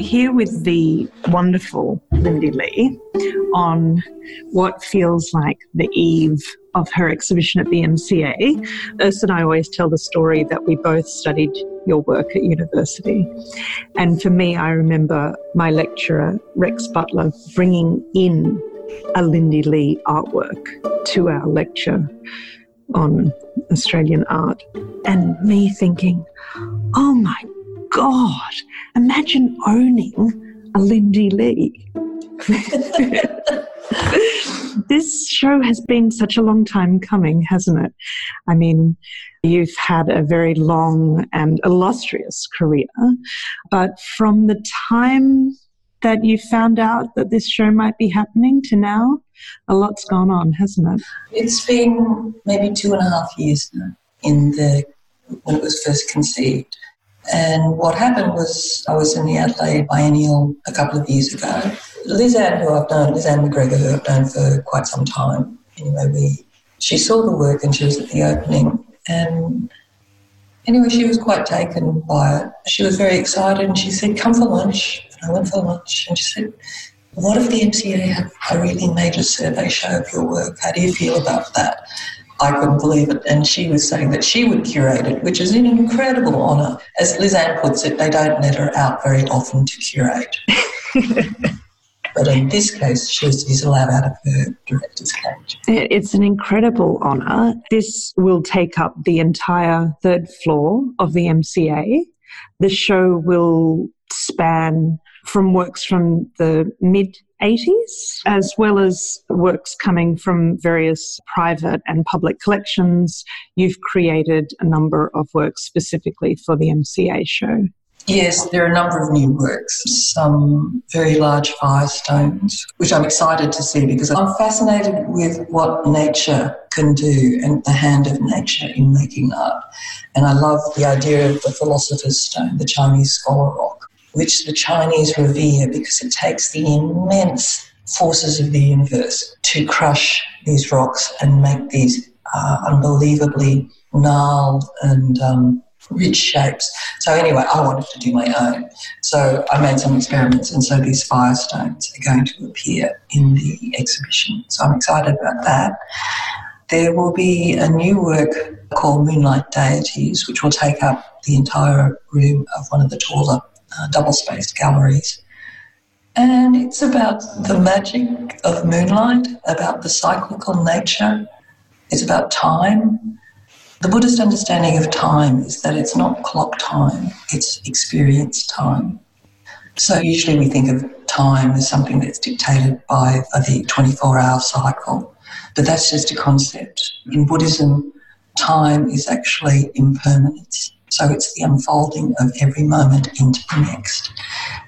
here with the wonderful Lindy Lee on what feels like the eve of her exhibition at the MCA. Urs and I always tell the story that we both studied your work at university. And for me, I remember my lecturer, Rex Butler, bringing in a Lindy Lee artwork to our lecture on Australian art, and me thinking, oh my God, imagine owning a Lindy Lee. this show has been such a long time coming, hasn't it? I mean, you've had a very long and illustrious career, but from the time that you found out that this show might be happening to now, a lot's gone on, hasn't it? It's been maybe two and a half years now in the when it was first conceived. And what happened was I was in the Adelaide Biennial a couple of years ago. Liz Ann, who I've known, Liz Ann Macgregor, who I've known for quite some time. Anyway, we she saw the work and she was at the opening. And anyway, she was quite taken by it. She was very excited and she said, Come for lunch. And I went for lunch and she said, What if the MCA had a really major survey show of your work? How do you feel about that? I couldn't believe it. And she was saying that she would curate it, which is an incredible honour. As Lizanne puts it, they don't let her out very often to curate. but in this case, she's allowed out of her director's cage. It's an incredible honour. This will take up the entire third floor of the MCA. The show will span from works from the mid 80s, as well as works coming from various private and public collections. You've created a number of works specifically for the MCA show. Yes, there are a number of new works, some very large firestones, which I'm excited to see because I'm fascinated with what nature can do and the hand of nature in making art. And I love the idea of the philosopher's stone, the Chinese scholar rock which the Chinese revere because it takes the immense forces of the universe to crush these rocks and make these uh, unbelievably gnarled and um, rich shapes. So anyway, I wanted to do my own. So I made some experiments, and so these firestones are going to appear in the exhibition. So I'm excited about that. There will be a new work called Moonlight Deities, which will take up the entire room of one of the taller uh, double spaced galleries. And it's about the magic of moonlight, about the cyclical nature, it's about time. The Buddhist understanding of time is that it's not clock time, it's experience time. So usually we think of time as something that's dictated by the 24 hour cycle, but that's just a concept. In Buddhism, time is actually impermanence. So it's the unfolding of every moment into the next.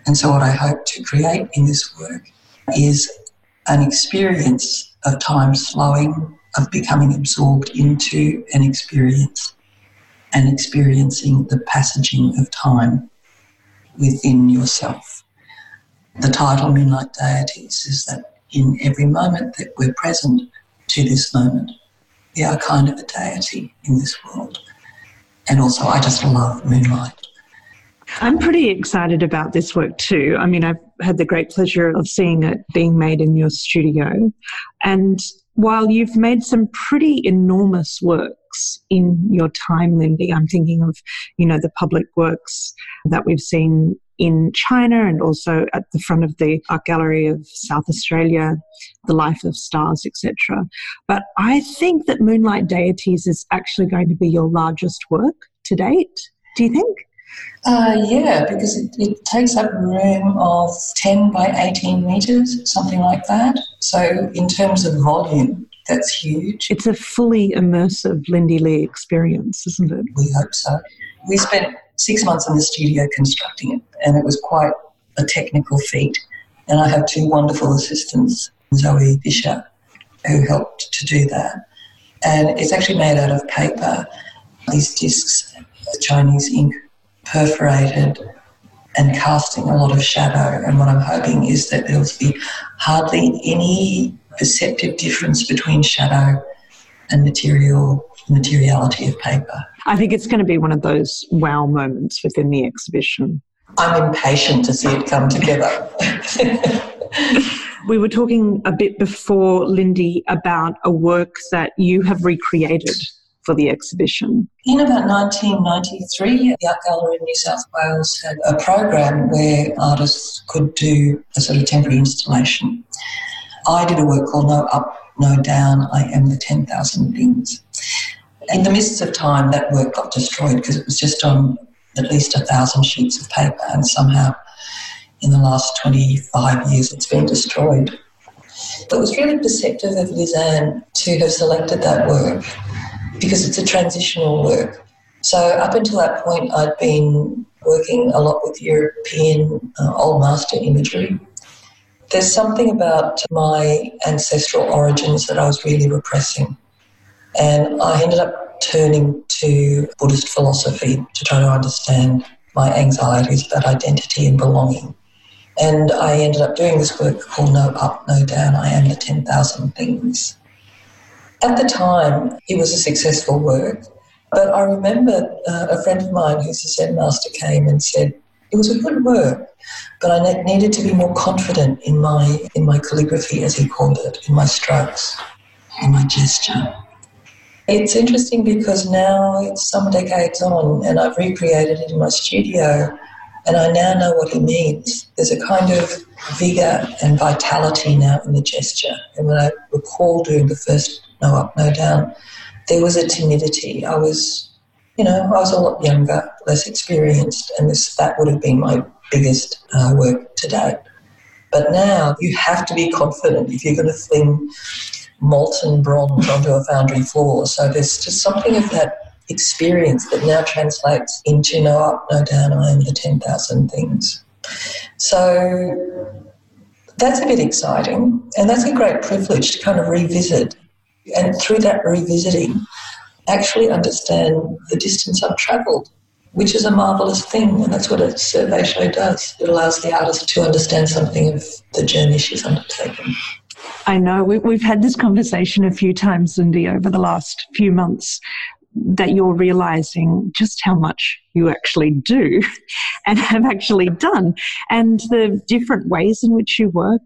And so, what I hope to create in this work is an experience of time slowing, of becoming absorbed into an experience and experiencing the passaging of time within yourself. The title Moonlight Deities is that in every moment that we're present to this moment, we are kind of a deity in this world. And also, I just love moonlight. I'm pretty excited about this work too. I mean, I've had the great pleasure of seeing it being made in your studio. And while you've made some pretty enormous works in your time, Lindy, I'm thinking of, you know, the public works that we've seen in China and also at the front of the Art Gallery of South Australia, The Life of Stars, etc. But I think that Moonlight Deities is actually going to be your largest work to date. Do you think? Uh, yeah, because it, it, takes up room of 10 by 18 metres, something like that. So, in terms of volume, that's huge. It's a fully immersive Lindy Lee experience, isn't it? We hope so. We spent six months in the studio constructing it, and it was quite a technical feat. And I have two wonderful assistants, Zoe Fisher, who helped to do that. And it's actually made out of paper. These discs, Chinese ink, perforated and casting a lot of shadow. And what I'm hoping is that there'll be hardly any perceptive difference between shadow and material materiality of paper. I think it's going to be one of those wow moments within the exhibition. I'm impatient to see it come together. we were talking a bit before, Lindy, about a work that you have recreated for the exhibition. In about 1993, the Art Gallery in New South Wales had a program where artists could do a sort of temporary installation. I did a work called No Up, No Down, I Am the 10,000 Things. In the mists of time, that work got destroyed because it was just on at least a thousand sheets of paper, and somehow in the last 25 years it's been destroyed. But it was really perceptive of Lisanne to have selected that work because it's a transitional work. So, up until that point, I'd been working a lot with European uh, old master imagery. There's something about my ancestral origins that I was really repressing. And I ended up turning to Buddhist philosophy to try to understand my anxieties about identity and belonging. And I ended up doing this work called No Up, No Down, I Am the 10,000 Things. At the time, it was a successful work, but I remember uh, a friend of mine who's a Zen master came and said, it was a good work, but I ne- needed to be more confident in my, in my calligraphy, as he called it, in my strokes, in my gesture. It's interesting because now it's some decades on and I've recreated it in my studio and I now know what he means. There's a kind of vigour and vitality now in the gesture. And when I recall doing the first No Up, No Down, there was a timidity. I was, you know, I was a lot younger, less experienced, and this that would have been my biggest uh, work to date. But now you have to be confident if you're going to fling molten bronze onto a foundry floor. So there's just something of that experience that now translates into no up, no down, I am the 10,000 things. So that's a bit exciting, and that's a great privilege to kind of revisit. And through that revisiting, actually understand the distance I've travelled, which is a marvellous thing. And that's what a survey show does. It allows the artist to understand something of the journey she's undertaken. I know we, we've had this conversation a few times, Lindy, over the last few months that you're realizing just how much you actually do and have actually done, and the different ways in which you work,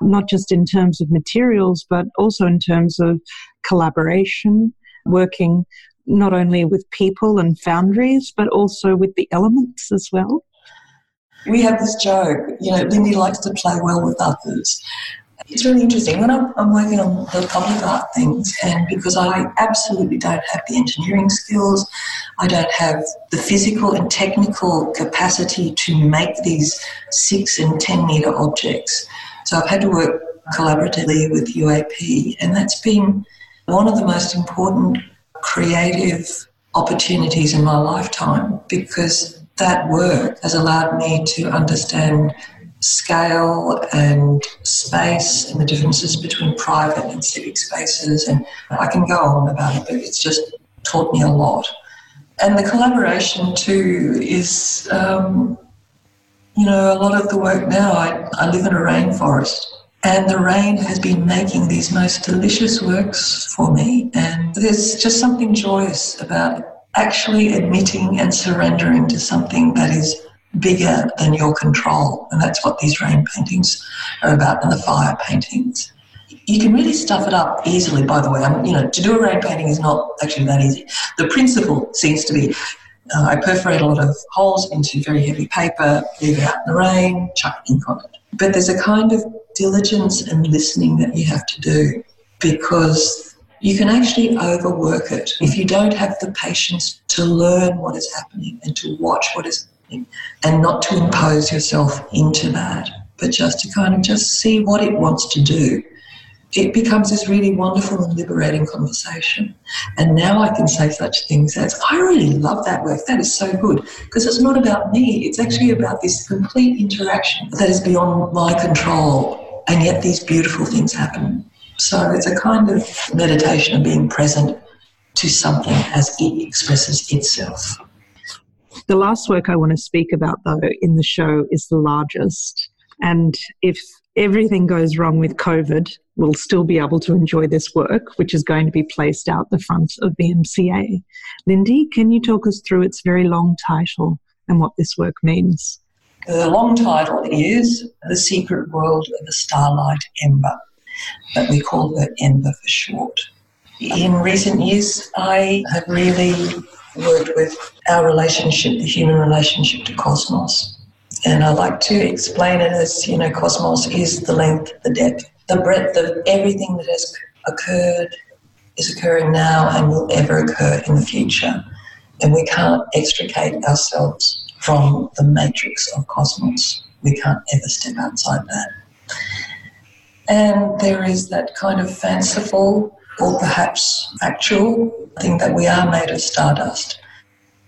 not just in terms of materials, but also in terms of collaboration, working not only with people and foundries, but also with the elements as well. We have this joke, you know, Lindy likes to play well with others. It's really interesting. When I'm, I'm, working on the public art things, and because I absolutely don't have the engineering skills, I don't have the physical and technical capacity to make these six and 10 metre objects. So I've had to work collaboratively with UAP, and that's been one of the most important creative opportunities in my lifetime because that work has allowed me to understand scale and space and the differences between private and civic spaces. And I can go on about it, but it's just taught me a lot. And the collaboration too is, um, you know, a lot of the work now. I, I live in a rainforest. And the rain has been making these most delicious works for me. And there's just something joyous about actually admitting and surrendering to something that is bigger than your control. And that's what these rain paintings are about and the fire paintings. You can really stuff it up easily, by the way. I you know, to do a rain painting is not actually that easy. The principle seems to be uh, I perforate a lot of holes into very heavy paper, leave it out in the rain, chuck ink on it. But there's a kind of diligence and listening that you have to do because you can actually overwork it if you don't have the patience to learn what is happening and to watch what is happening and not to impose yourself into that, but just to kind of just see what it wants to do. It becomes this really wonderful and liberating conversation. And now I can say such things as, I really love that work. That is so good. Because it's not about me, it's actually about this complete interaction that is beyond my control. And yet these beautiful things happen. So it's a kind of meditation of being present to something as it expresses itself. The last work I want to speak about, though, in the show is the largest. And if everything goes wrong with COVID, we'll still be able to enjoy this work, which is going to be placed out the front of the MCA. Lindy, can you talk us through its very long title and what this work means? The long title is The Secret World of the Starlight Ember, but we call her Ember for short. In recent years, I have really worked with our relationship, the human relationship to cosmos. And I like to explain it as, you know, cosmos is the length, the depth, the breadth of everything that has occurred, is occurring now, and will ever occur in the future. And we can't extricate ourselves from the matrix of cosmos. We can't ever step outside that. And there is that kind of fanciful or perhaps factual thing that we are made of stardust.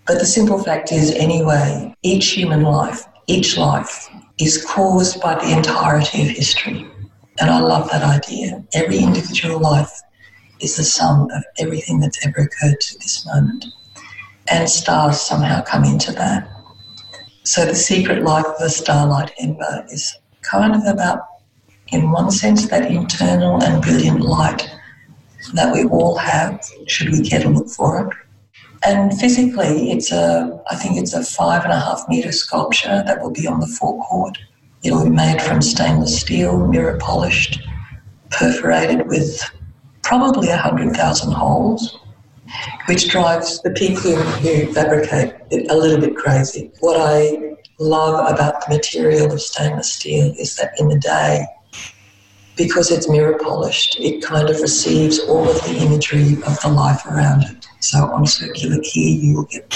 But the simple fact is, anyway, each human life, each life is caused by the entirety of history. And I love that idea. Every individual life is the sum of everything that's ever occurred to this moment. And stars somehow come into that. So the secret life of the starlight ember is kind of about, in one sense, that internal and brilliant light that we all have, should we care to look for it. And physically, it's a, I think it's a five and a half metre sculpture that will be on the forecourt. It'll be made from stainless steel, mirror polished, perforated with probably 100,000 holes, which drives the people who fabricate it a little bit crazy. What I love about the material of stainless steel is that in the day, because it's mirror polished, it kind of receives all of the imagery of the life around it. So on Circular Quay, you will get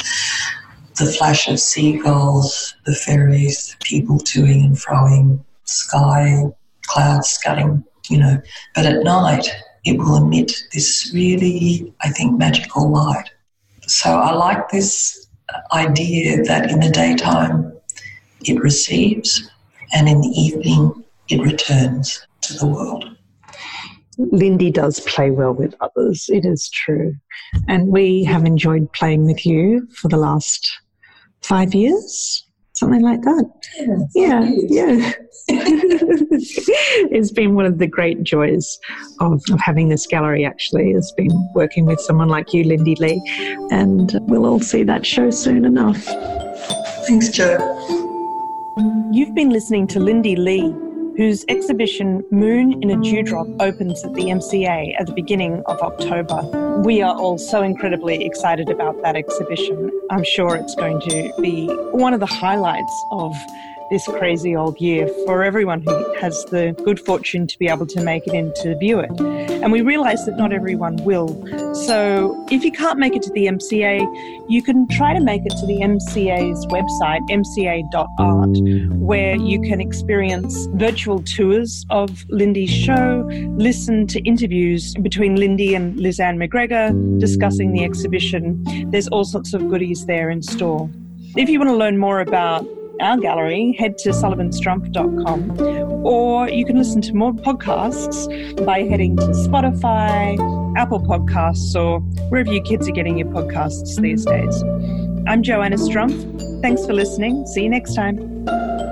the flash of seagulls, the ferries, people toing and froing, sky, clouds scudding, you know. But at night, it will emit this really, I think, magical light. So I like this idea that in the daytime it receives and in the evening it returns to the world. Lindy does play well with others, it is true. And we have enjoyed playing with you for the last five years, something like that. Yeah, yeah. yeah. it's been one of the great joys of, of having this gallery, actually, has been working with someone like you, Lindy Lee. And we'll all see that show soon enough. Thanks, Joe. You've been listening to Lindy Lee whose exhibition Moon in a Dewdrop opens at the MCA at the beginning of October. We are all so incredibly excited about that exhibition. I'm sure it's going to be one of the highlights of this crazy old year for everyone who has the good fortune to be able to make it in to view it. And we realize that not everyone will. So if you can't make it to the MCA, you can try to make it to the MCA's website, mca.art, where you can experience virtual tours of Lindy's show, listen to interviews between Lindy and Lizanne Macgregor discussing the exhibition. There's all sorts of goodies there in store. If you want to learn more about our gallery, head to sullivanstrumpf.com, or you can listen to more podcasts by heading to Spotify, Apple Podcasts, or wherever your kids are getting your podcasts these days. I'm Joanna Strumpf. Thanks for listening. See you next time.